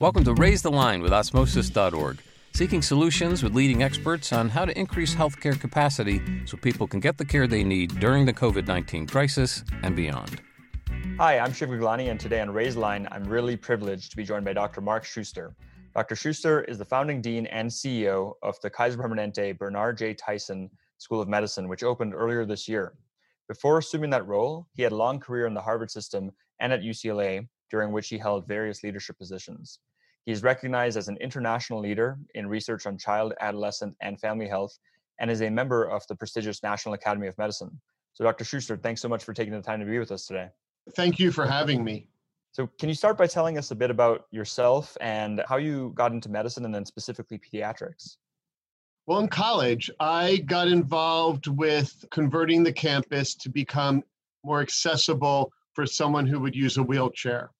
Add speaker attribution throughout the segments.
Speaker 1: Welcome to Raise the Line with Osmosis.org, seeking solutions with leading experts on how to increase healthcare capacity so people can get the care they need during the COVID 19 crisis and beyond.
Speaker 2: Hi, I'm Shiv Gaglani, and today on Raise the Line, I'm really privileged to be joined by Dr. Mark Schuster. Dr. Schuster is the founding dean and CEO of the Kaiser Permanente Bernard J. Tyson School of Medicine, which opened earlier this year. Before assuming that role, he had a long career in the Harvard system and at UCLA, during which he held various leadership positions. He is recognized as an international leader in research on child, adolescent, and family health, and is a member of the prestigious National Academy of Medicine. So, Dr. Schuster, thanks so much for taking the time to be with us today.
Speaker 3: Thank you for having me.
Speaker 2: So, can you start by telling us a bit about yourself and how you got into medicine and then specifically pediatrics?
Speaker 3: Well, in college, I got involved with converting the campus to become more accessible for someone who would use a wheelchair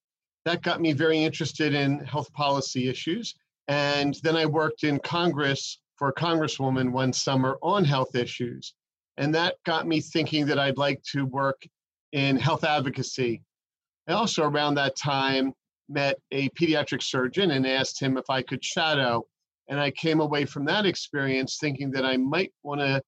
Speaker 3: that got me very interested in health policy issues. And then I worked in Congress for a congresswoman one summer on health issues. And that got me thinking that I'd like to work in health advocacy. I also, around that time, met a pediatric surgeon and asked him if I could shadow. And I came away from that experience thinking that I might want to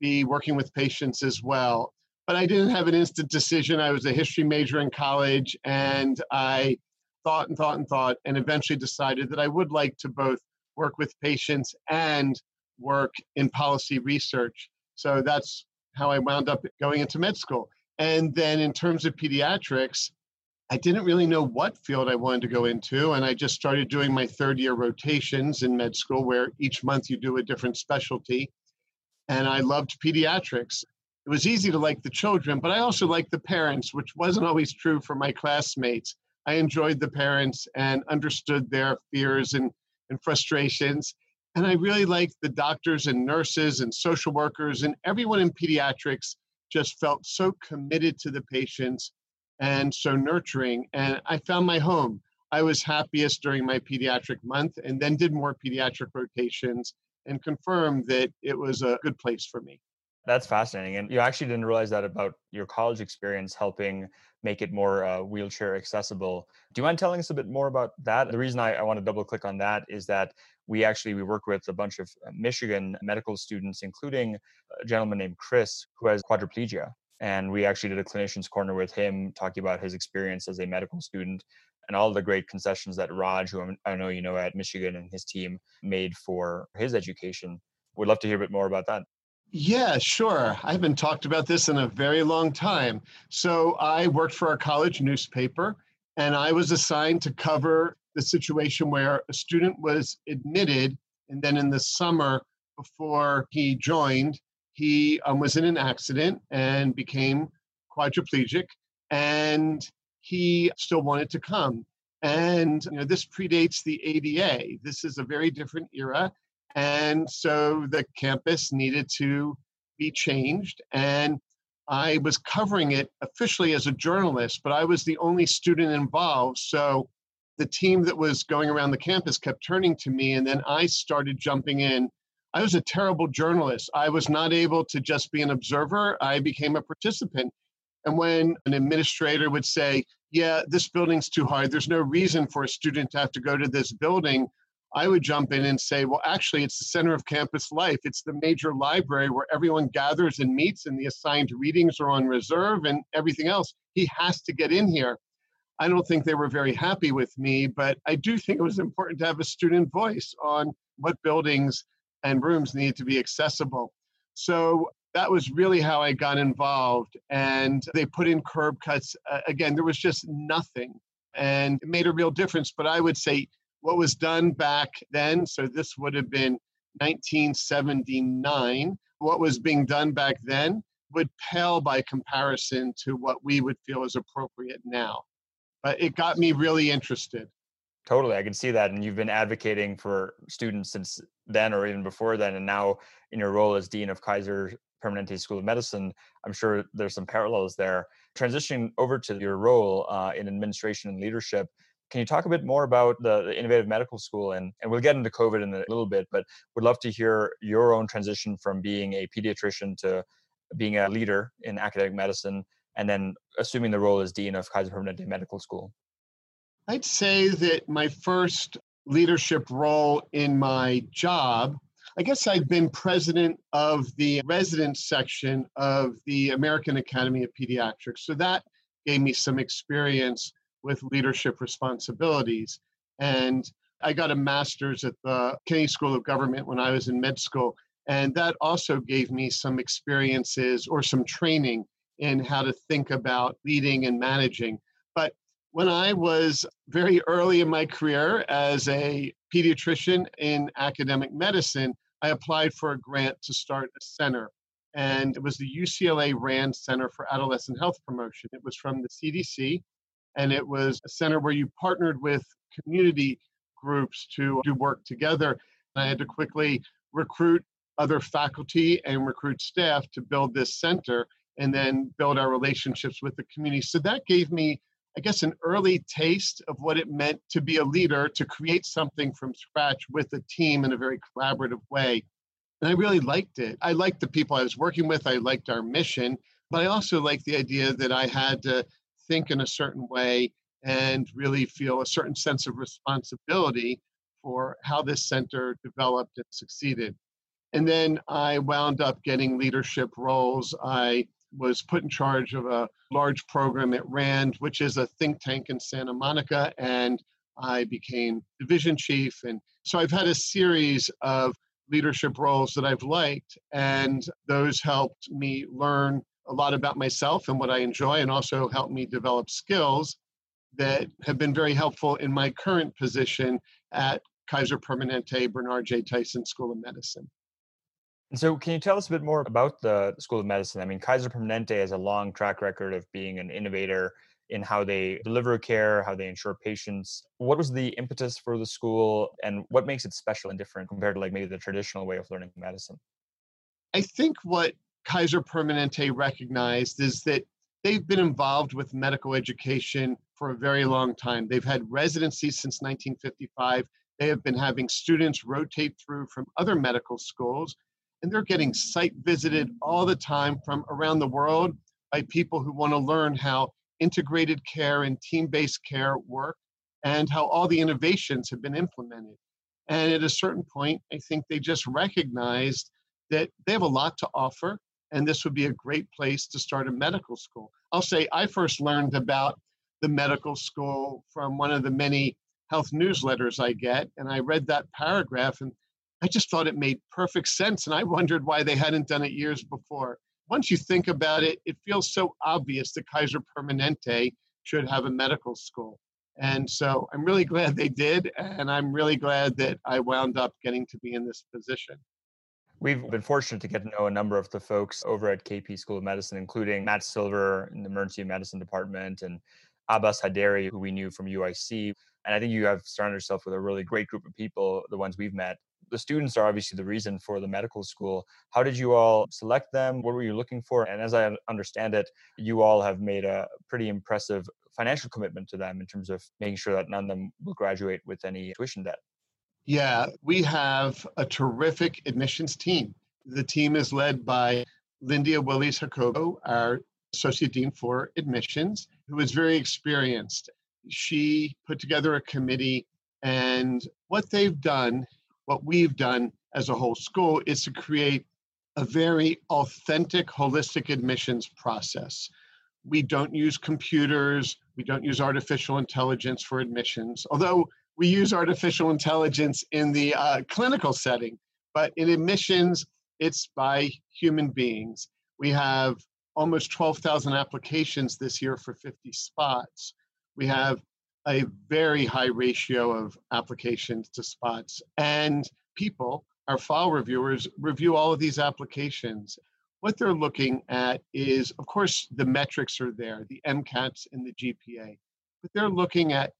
Speaker 3: be working with patients as well but I didn't have an instant decision. I was a history major in college and I thought and thought and thought and eventually decided that I would like to both work with patients and work in policy research. So that's how I wound up going into med school. And then in terms of pediatrics, I didn't really know what field I wanted to go into. And I just started doing my third year rotations in med school, where each month you do a different specialty. And I loved pediatrics it was easy to like the children, but I also liked the parents, which wasn't always true for my classmates. I enjoyed the parents and understood their fears and, and frustrations. And I really liked the doctors and nurses and social workers and everyone in pediatrics just felt so committed to the patients and so nurturing. And I found my home. I was happiest during my pediatric month and then did more pediatric rotations and confirmed that it was a good place for me.
Speaker 2: That's fascinating. And you actually didn't realize that about your college experience helping make it more uh, wheelchair accessible. Do you mind telling us a bit more about that? The reason I, I want to double click on that is that we actually we work with a bunch of uh, Michigan medical students, including a gentleman named Chris who has quadriplegia. And we actually did a clinician's corner with him talking about his experience as a medical student and all the great concessions that Raj, who I know you know at Michigan and his team made for his education. Would love to hear a bit more about that.
Speaker 3: Yeah, sure. I haven't talked about this in a very long time. So I worked for our college newspaper and I was assigned to cover the situation where a student was admitted and then in the summer before he joined, he um, was in an accident and became quadriplegic and he still wanted to come. And you know, this predates the ADA. This is a very different era and so the campus needed to be changed. And I was covering it officially as a journalist, but I was the only student involved. So the team that was going around the campus kept turning to me, and then I started jumping in. I was a terrible journalist. I was not able to just be an observer, I became a participant. And when an administrator would say, Yeah, this building's too hard, there's no reason for a student to have to go to this building, I would jump in and say, well, actually, it's the center of campus life. It's the major library where everyone gathers and meets, and the assigned readings are on reserve and everything else. He has to get in here. I don't think they were very happy with me, but I do think it was important to have a student voice on what buildings and rooms need to be accessible. So that was really how I got involved. And they put in curb cuts. Uh, again, there was just nothing. And it made a real difference. But I would say what was done back then, so this would have been 1979, what was being done back then would pale by comparison to what we would feel is appropriate now. But it got me really interested.
Speaker 2: Totally, I can see that. And you've been advocating for students since then or even before then. And now, in your role as Dean of Kaiser Permanente School of Medicine, I'm sure there's some parallels there. Transitioning over to your role uh, in administration and leadership, can you talk a bit more about the, the, Innovative Medical School? And, and we'll get into COVID in a little bit, but would love to hear your own transition from being a pediatrician to being a leader in academic medicine, and then assuming the role as Dean of Kaiser Permanente Medical School.
Speaker 3: I'd say that my first leadership role in my job, I guess I've been president of the resident section of the American Academy of Pediatrics. So that gave me some experience with leadership responsibilities. And I got a master's at the Kennedy School of Government when I was in med school. And that also gave me some experiences or some training in how to think about leading and managing. But when I was very early in my career as a pediatrician in academic medicine, I applied for a grant to start a center. And it was the UCLA RAND Center for Adolescent Health Promotion. It was from the CDC, and it was a center where you partnered with community groups to do work together. And I had to quickly recruit other faculty and recruit staff to build this center and then build our relationships with the community. So that gave me, I guess, an early taste of what it meant to be a leader, to create something from scratch with a team in a very collaborative way. And I really liked it. I liked the people I was working with, I liked our mission, but I also liked the idea that I had to think in a certain way and really feel a certain sense of responsibility for how this center developed and succeeded. And then I wound up getting leadership roles. I was put in charge of a large program at RAND, which is a think tank in Santa Monica, and I became division chief. And so I've had a series of leadership roles that I've liked, and those helped me learn a lot about myself and what I enjoy, and also helped me develop skills that have been very helpful in my current position at Kaiser Permanente Bernard J. Tyson School of Medicine.
Speaker 2: And so, can you tell us a bit more about the School of Medicine? I mean, Kaiser Permanente has a long track record of being an innovator in how they deliver care, how they insure patients. What was the impetus for the school, and what makes it special and different compared to like maybe the traditional way of learning medicine?
Speaker 3: I think what Kaiser Permanente recognized is that they've been involved with medical education for a very long time. They've had residencies since 1955. They have been having students rotate through from other medical schools and they're getting site visited all the time from around the world by people who want to learn how integrated care and team-based care work and how all the innovations have been implemented. And at a certain point, I think they just recognized that they have a lot to offer, and this would be a great place to start a medical school. I'll say I first learned about the medical school from one of the many health newsletters I get, and I read that paragraph and I just thought it made perfect sense. And I wondered why they hadn't done it years before. Once you think about it, it feels so obvious that Kaiser Permanente should have a medical school. And so I'm really glad they did. And I'm really glad that I wound up getting to be in this position.
Speaker 2: We've been fortunate to get to know a number of the folks over at KP School of Medicine, including Matt Silver in the Emergency Medicine Department and Abbas Hyderi, who we knew from UIC. And I think you have surrounded yourself with a really great group of people, the ones we've met the students are obviously the reason for the medical school. How did you all select them? What were you looking for? And as I understand it, you all have made a pretty impressive financial commitment to them in terms of making sure that none of them will graduate with any tuition debt.
Speaker 3: Yeah, we have a terrific admissions team. The team is led by Lindia Willies Jacobo, our Associate Dean for Admissions, who is very experienced. She put together a committee, and what they've done what we've done as a whole school is to create a very authentic, holistic admissions process. We don't use computers, we don't use artificial intelligence for admissions, although we use artificial intelligence in the uh, clinical setting, but in admissions, it's by human beings. We have almost 12,000 applications this year for 50 spots. We have a very high ratio of applications to spots. And people, our file reviewers, review all of these applications. What they're looking at is, of course, the metrics are there, the MCATs and the GPA, but they're looking at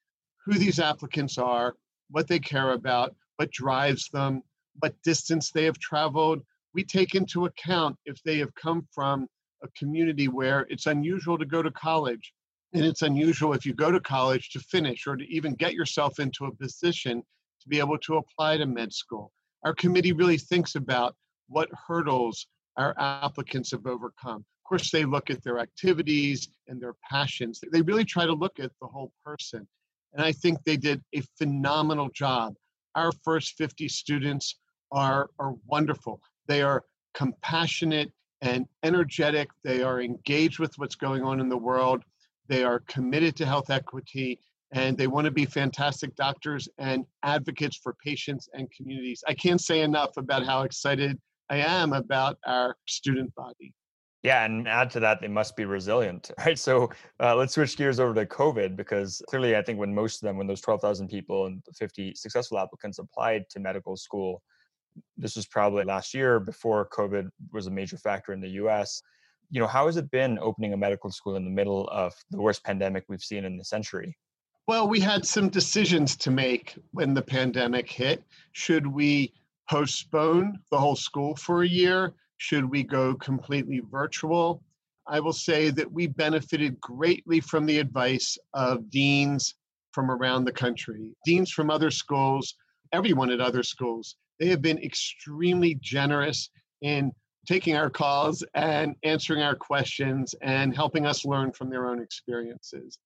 Speaker 3: who these applicants are, what they care about, what drives them, what distance they have traveled. We take into account if they have come from a community where it's unusual to go to college and it's unusual if you go to college to finish or to even get yourself into a position to be able to apply to med school. Our committee really thinks about what hurdles our applicants have overcome. Of course, they look at their activities and their passions. They really try to look at the whole person. And I think they did a phenomenal job. Our first 50 students are, are wonderful. They are compassionate and energetic. They are engaged with what's going on in the world. They are committed to health equity and they want to be fantastic doctors and advocates for patients and communities. I can't say enough about how excited I am about our student body.
Speaker 2: Yeah, and add to that, they must be resilient, right? So uh, let's switch gears over to COVID because clearly, I think when most of them, when those 12,000 people and 50 successful applicants applied to medical school, this was probably last year before COVID was a major factor in the US. You know, how has it been opening a medical school in the middle of the worst pandemic we've seen in the century?
Speaker 3: Well, we had some decisions to make when the pandemic hit. Should we postpone the whole school for a year? Should we go completely virtual? I will say that we benefited greatly from the advice of deans from around the country, deans from other schools, everyone at other schools. They have been extremely generous in taking our calls and answering our questions and helping us learn from their own experiences.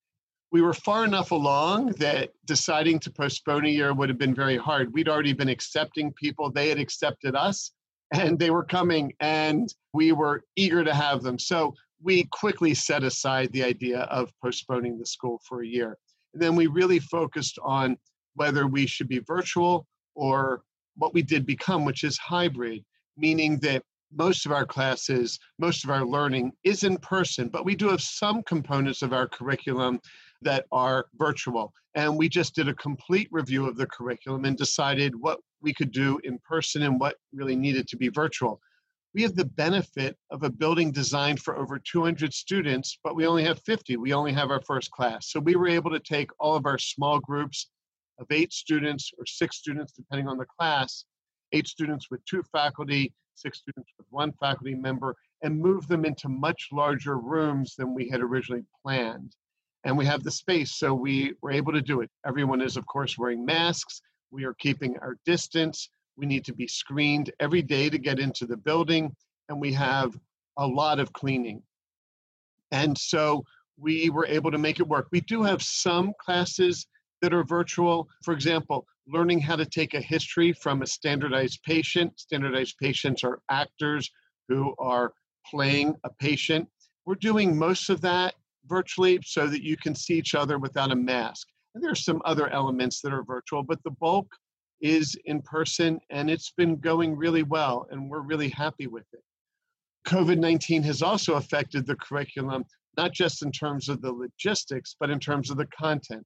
Speaker 3: We were far enough along that deciding to postpone a year would have been very hard. We'd already been accepting people, they had accepted us and they were coming and we were eager to have them. So we quickly set aside the idea of postponing the school for a year. And then we really focused on whether we should be virtual or what we did become, which is hybrid, meaning that most of our classes, most of our learning is in person, but we do have some components of our curriculum that are virtual. And we just did a complete review of the curriculum and decided what we could do in person and what really needed to be virtual. We have the benefit of a building designed for over 200 students, but we only have 50. We only have our first class. So we were able to take all of our small groups of eight students or six students, depending on the class, eight students with two faculty, six students with one faculty member, and move them into much larger rooms than we had originally planned. And we have the space, so we were able to do it. Everyone is, of course, wearing masks. We are keeping our distance. We need to be screened every day to get into the building, and we have a lot of cleaning. And so we were able to make it work. We do have some classes that are virtual. For example, learning how to take a history from a standardized patient. Standardized patients are actors who are playing a patient. We're doing most of that virtually so that you can see each other without a mask. And there are some other elements that are virtual, but the bulk is in person and it's been going really well and we're really happy with it. COVID 19 has also affected the curriculum, not just in terms of the logistics, but in terms of the content.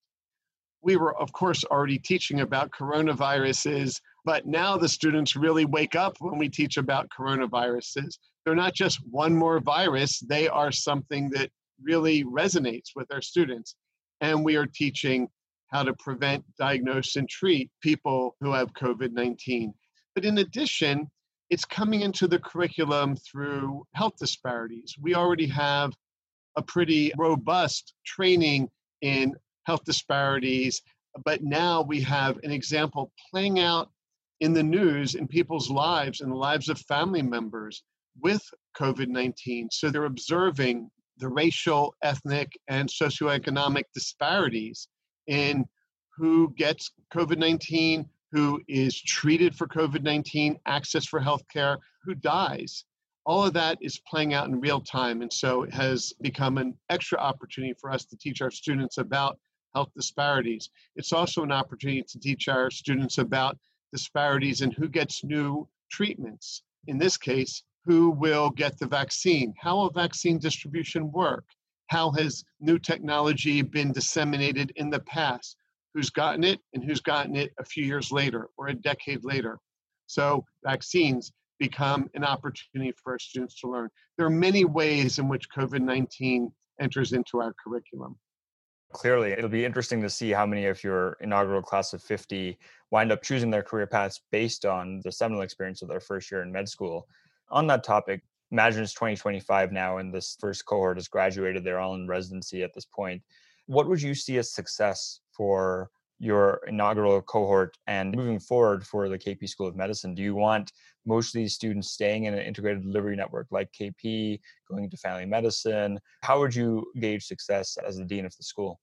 Speaker 3: We were, of course, already teaching about coronaviruses, but now the students really wake up when we teach about coronaviruses. They're not just one more virus, they are something that really resonates with our students. And we are teaching how to prevent, diagnose, and treat people who have COVID 19. But in addition, it's coming into the curriculum through health disparities. We already have a pretty robust training in health disparities, but now we have an example playing out in the news in people's lives and the lives of family members with COVID 19. So they're observing the racial, ethnic, and socioeconomic disparities in who gets COVID 19, who is treated for COVID 19, access for healthcare, who dies. All of that is playing out in real time. And so it has become an extra opportunity for us to teach our students about health disparities. It's also an opportunity to teach our students about disparities in who gets new treatments. In this case, who will get the vaccine? How will vaccine distribution work? How has new technology been disseminated in the past? Who's gotten it and who's gotten it a few years later or a decade later? So, vaccines become an opportunity for our students to learn. There are many ways in which COVID 19 enters into our curriculum.
Speaker 2: Clearly, it'll be interesting to see how many of your inaugural class of 50 wind up choosing their career paths based on the seminal experience of their first year in med school on that topic, imagine it's 2025 now and this first cohort has graduated. They're all in residency at this point. What would you see as success for your inaugural cohort and moving forward for the KP School of Medicine? Do you want most of these students staying in an integrated delivery network like KP, going into family medicine? How would you gauge success as the dean of the school?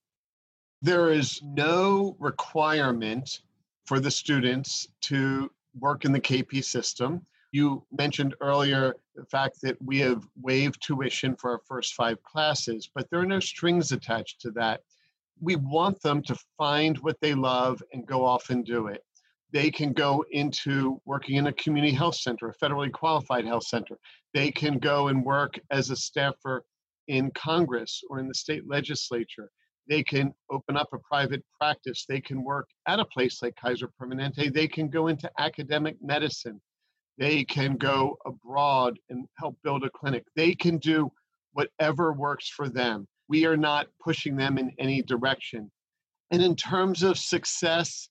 Speaker 3: There is no requirement for the students to work in the KP system. You mentioned earlier the fact that we have waived tuition for our first five classes, but there are no strings attached to that. We want them to find what they love and go off and do it. They can go into working in a community health center, a federally qualified health center. They can go and work as a staffer in Congress or in the state legislature. They can open up a private practice. They can work at a place like Kaiser Permanente. They can go into academic medicine. They can go abroad and help build a clinic. They can do whatever works for them. We are not pushing them in any direction. And in terms of success,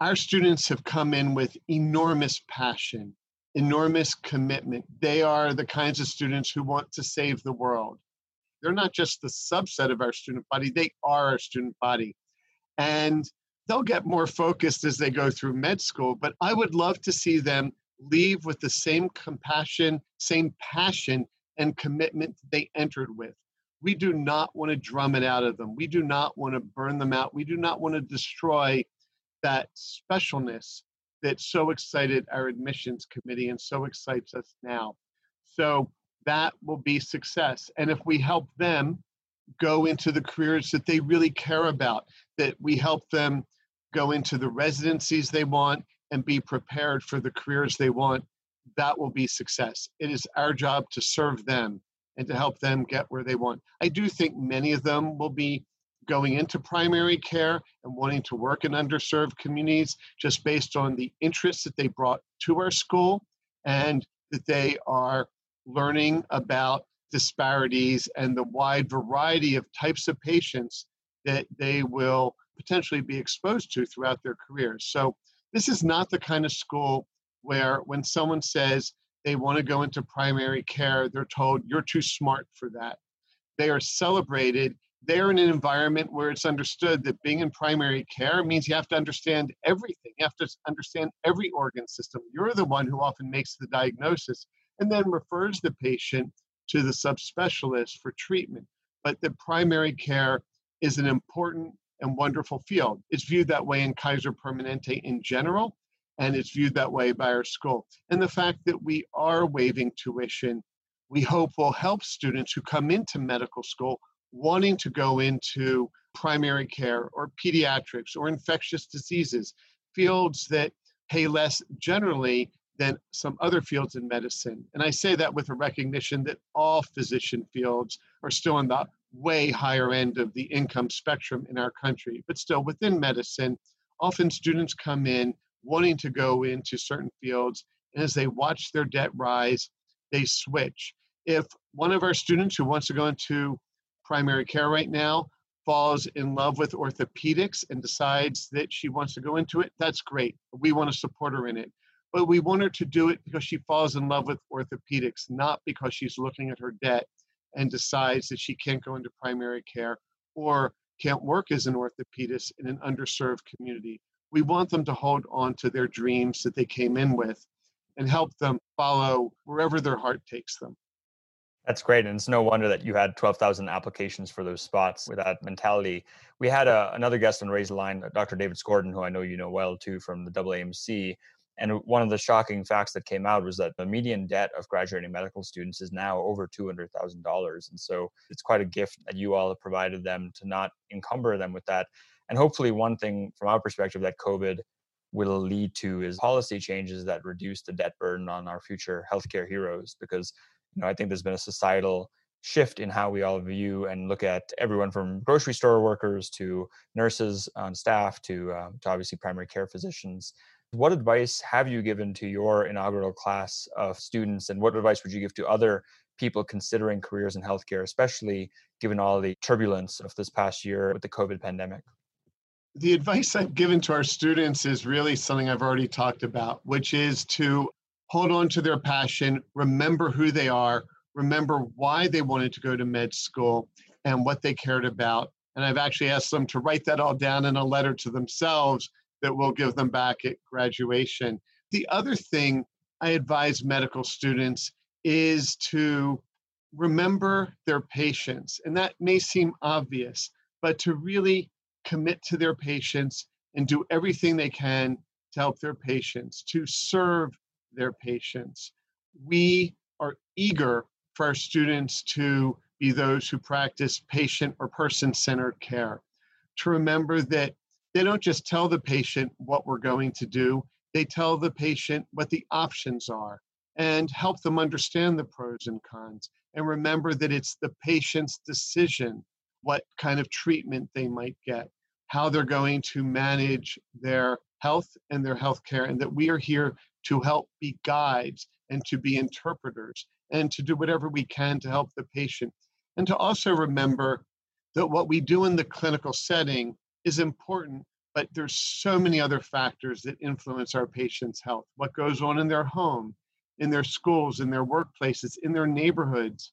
Speaker 3: our students have come in with enormous passion, enormous commitment. They are the kinds of students who want to save the world. They're not just the subset of our student body, they are our student body. And they'll get more focused as they go through med school, but I would love to see them leave with the same compassion, same passion, and commitment they entered with. We do not want to drum it out of them. We do not want to burn them out. We do not want to destroy that specialness that so excited our admissions committee and so excites us now. So that will be success. And if we help them go into the careers that they really care about, that we help them go into the residencies they want and be prepared for the careers they want, that will be success. It is our job to serve them and to help them get where they want. I do think many of them will be going into primary care and wanting to work in underserved communities just based on the interests that they brought to our school and that they are learning about disparities and the wide variety of types of patients that they will potentially be exposed to throughout their careers. So, this is not the kind of school where when someone says they want to go into primary care, they're told, you're too smart for that. They are celebrated. They're in an environment where it's understood that being in primary care means you have to understand everything. You have to understand every organ system. You're the one who often makes the diagnosis and then refers the patient to the subspecialist for treatment. But the primary care is an important and wonderful field. It's viewed that way in Kaiser Permanente in general, and it's viewed that way by our school. And the fact that we are waiving tuition, we hope will help students who come into medical school wanting to go into primary care or pediatrics or infectious diseases, fields that pay less generally than some other fields in medicine. And I say that with a recognition that all physician fields are still in the way higher end of the income spectrum in our country. But still, within medicine, often students come in wanting to go into certain fields, and as they watch their debt rise, they switch. If one of our students who wants to go into primary care right now falls in love with orthopedics and decides that she wants to go into it, that's great. We want to support her in it but we want her to do it because she falls in love with orthopedics, not because she's looking at her debt and decides that she can't go into primary care or can't work as an orthopedist in an underserved community. We want them to hold on to their dreams that they came in with and help them follow wherever their heart takes them.
Speaker 2: That's great. And it's no wonder that you had 12,000 applications for those spots with that mentality. We had a, uh, another guest on Raise the Line, Dr. David Skorton, who I know you know well too from the AAMC. And one of the shocking facts that came out was that the median debt of graduating medical students is now over $200,000. And so it's quite a gift that you all have provided them to not encumber them with that. And hopefully, one thing from our perspective that COVID will lead to is policy changes that reduce the debt burden on our future healthcare heroes. Because you know, I think there's been a societal shift in how we all view and look at everyone from grocery store workers to nurses on staff to, um, to obviously primary care physicians what advice have you given to your inaugural class of students, and what advice would you give to other people considering careers in healthcare, especially given all the turbulence of this past year with the COVID pandemic?
Speaker 3: The advice I've given to our students is really something I've already talked about, which is to hold on to their passion, remember who they are, remember why they wanted to go to med school and what they cared about. And I've actually asked them to write that all down in a letter to themselves that we'll give them back at graduation. The other thing I advise medical students is to remember their patients. And that may seem obvious, but to really commit to their patients and do everything they can to help their patients, to serve their patients. We are eager for our students to be those who practice patient or person centered care, to remember that they don't just tell the patient what we're going to do, they tell the patient what the options are and help them understand the pros and cons. And remember that it's the patient's decision what kind of treatment they might get, how they're going to manage their health and their health care, and that we are here to help be guides and to be interpreters and to do whatever we can to help the patient. And to also remember that what we do in the clinical setting is important, but there's so many other factors that influence our patients' health. What goes on in their home, in their schools, in their workplaces, in their neighborhoods,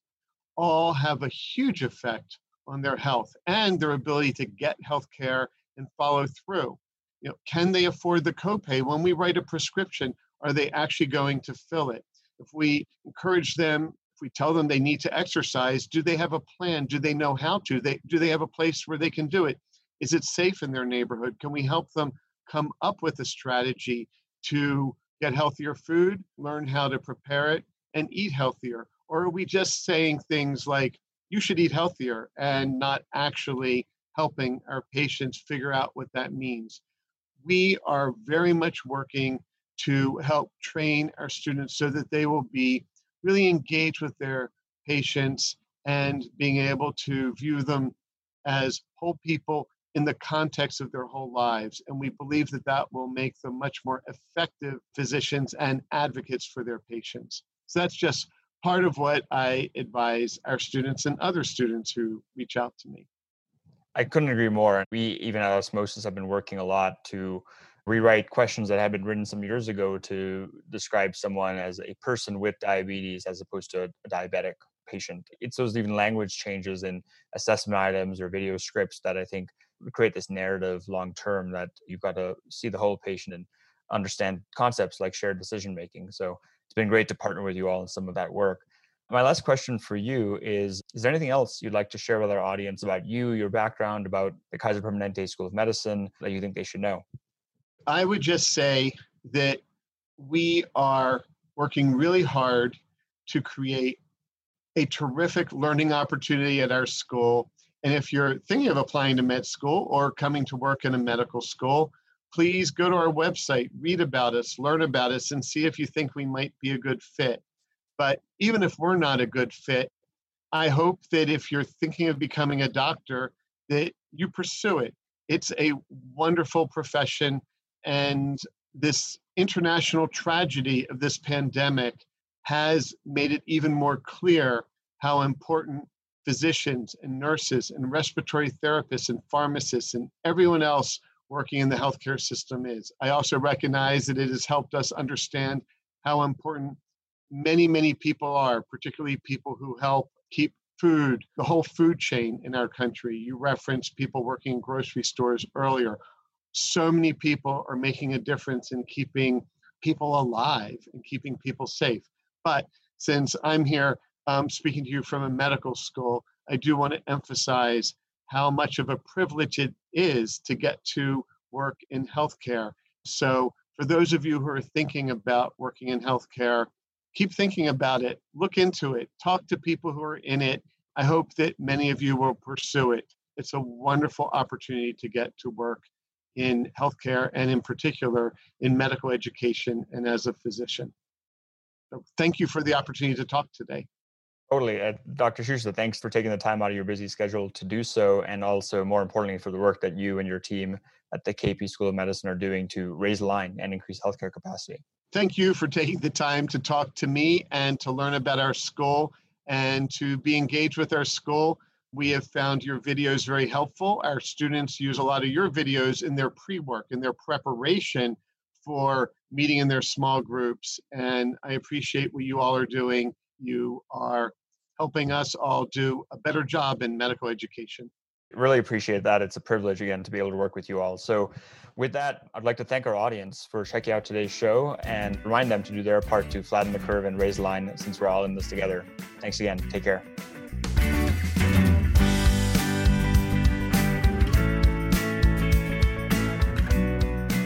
Speaker 3: all have a huge effect on their health and their ability to get health care and follow through. You know, can they afford the copay? When we write a prescription, are they actually going to fill it? If we encourage them, if we tell them they need to exercise, do they have a plan? Do they know how to? They, do they have a place where they can do it? Is it safe in their neighborhood? Can we help them come up with a strategy to get healthier food, learn how to prepare it, and eat healthier? Or are we just saying things like, you should eat healthier and not actually helping our patients figure out what that means? We are very much working to help train our students so that they will be really engaged with their patients and being able to view them as whole people in the context of their whole lives. And we believe that that will make them much more effective physicians and advocates for their patients. So that's just part of what I advise our students and other students who reach out to me.
Speaker 2: I couldn't agree more. We, even at Osmosis, have been working a lot to rewrite questions that had been written some years ago to describe someone as a person with diabetes as opposed to a diabetic patient. It's those even language changes in assessment items or video scripts that I think create this narrative long term that you've got to see the whole patient and understand concepts like shared decision making. So it's been great to partner with you all in some of that work. My last question for you is Is there anything else you'd like to share with our audience about you, your background, about the Kaiser Permanente School of Medicine that you think they should know?
Speaker 3: I would just say that we are working really hard to create a terrific learning opportunity at our school. And if you're thinking of applying to med school or coming to work in a medical school, please go to our website, read about us, learn about us, and see if you think we might be a good fit. But even if we're not a good fit, I hope that if you're thinking of becoming a doctor, that you pursue it. It's a wonderful profession and this international tragedy of this pandemic has made it even more clear how important physicians and nurses and respiratory therapists and pharmacists and everyone else working in the healthcare system is. I also recognize that it has helped us understand how important many, many people are, particularly people who help keep food, the whole food chain in our country. You referenced people working in grocery stores earlier so many people are making a difference in keeping people alive and keeping people safe. But since I'm here um, speaking to you from a medical school, I do want to emphasize how much of a privilege it is to get to work in healthcare. So, for those of you who are thinking about working in healthcare, keep thinking about it, look into it, talk to people who are in it. I hope that many of you will pursue it. It's a wonderful opportunity to get to work in healthcare and in particular in medical education and as a physician. So thank you for the opportunity to talk today.
Speaker 2: Totally. Uh, Dr. Schuster, thanks for taking the time out of your busy schedule to do so, and also, more importantly, for the work that you and your team at the KP School of Medicine are doing to raise the line and increase healthcare capacity.
Speaker 3: Thank you for taking the time to talk to me and to learn about our school and to be engaged with our school. We have found your videos very helpful. Our students use a lot of your videos in their pre work, in their preparation for meeting in their small groups. And I appreciate what you all are doing. You are helping us all do a better job in medical education.
Speaker 2: Really appreciate that. It's a privilege again to be able to work with you all. So, with that, I'd like to thank our audience for checking out today's show and remind them to do their part to flatten the curve and raise the line since we're all in this together. Thanks again. Take care.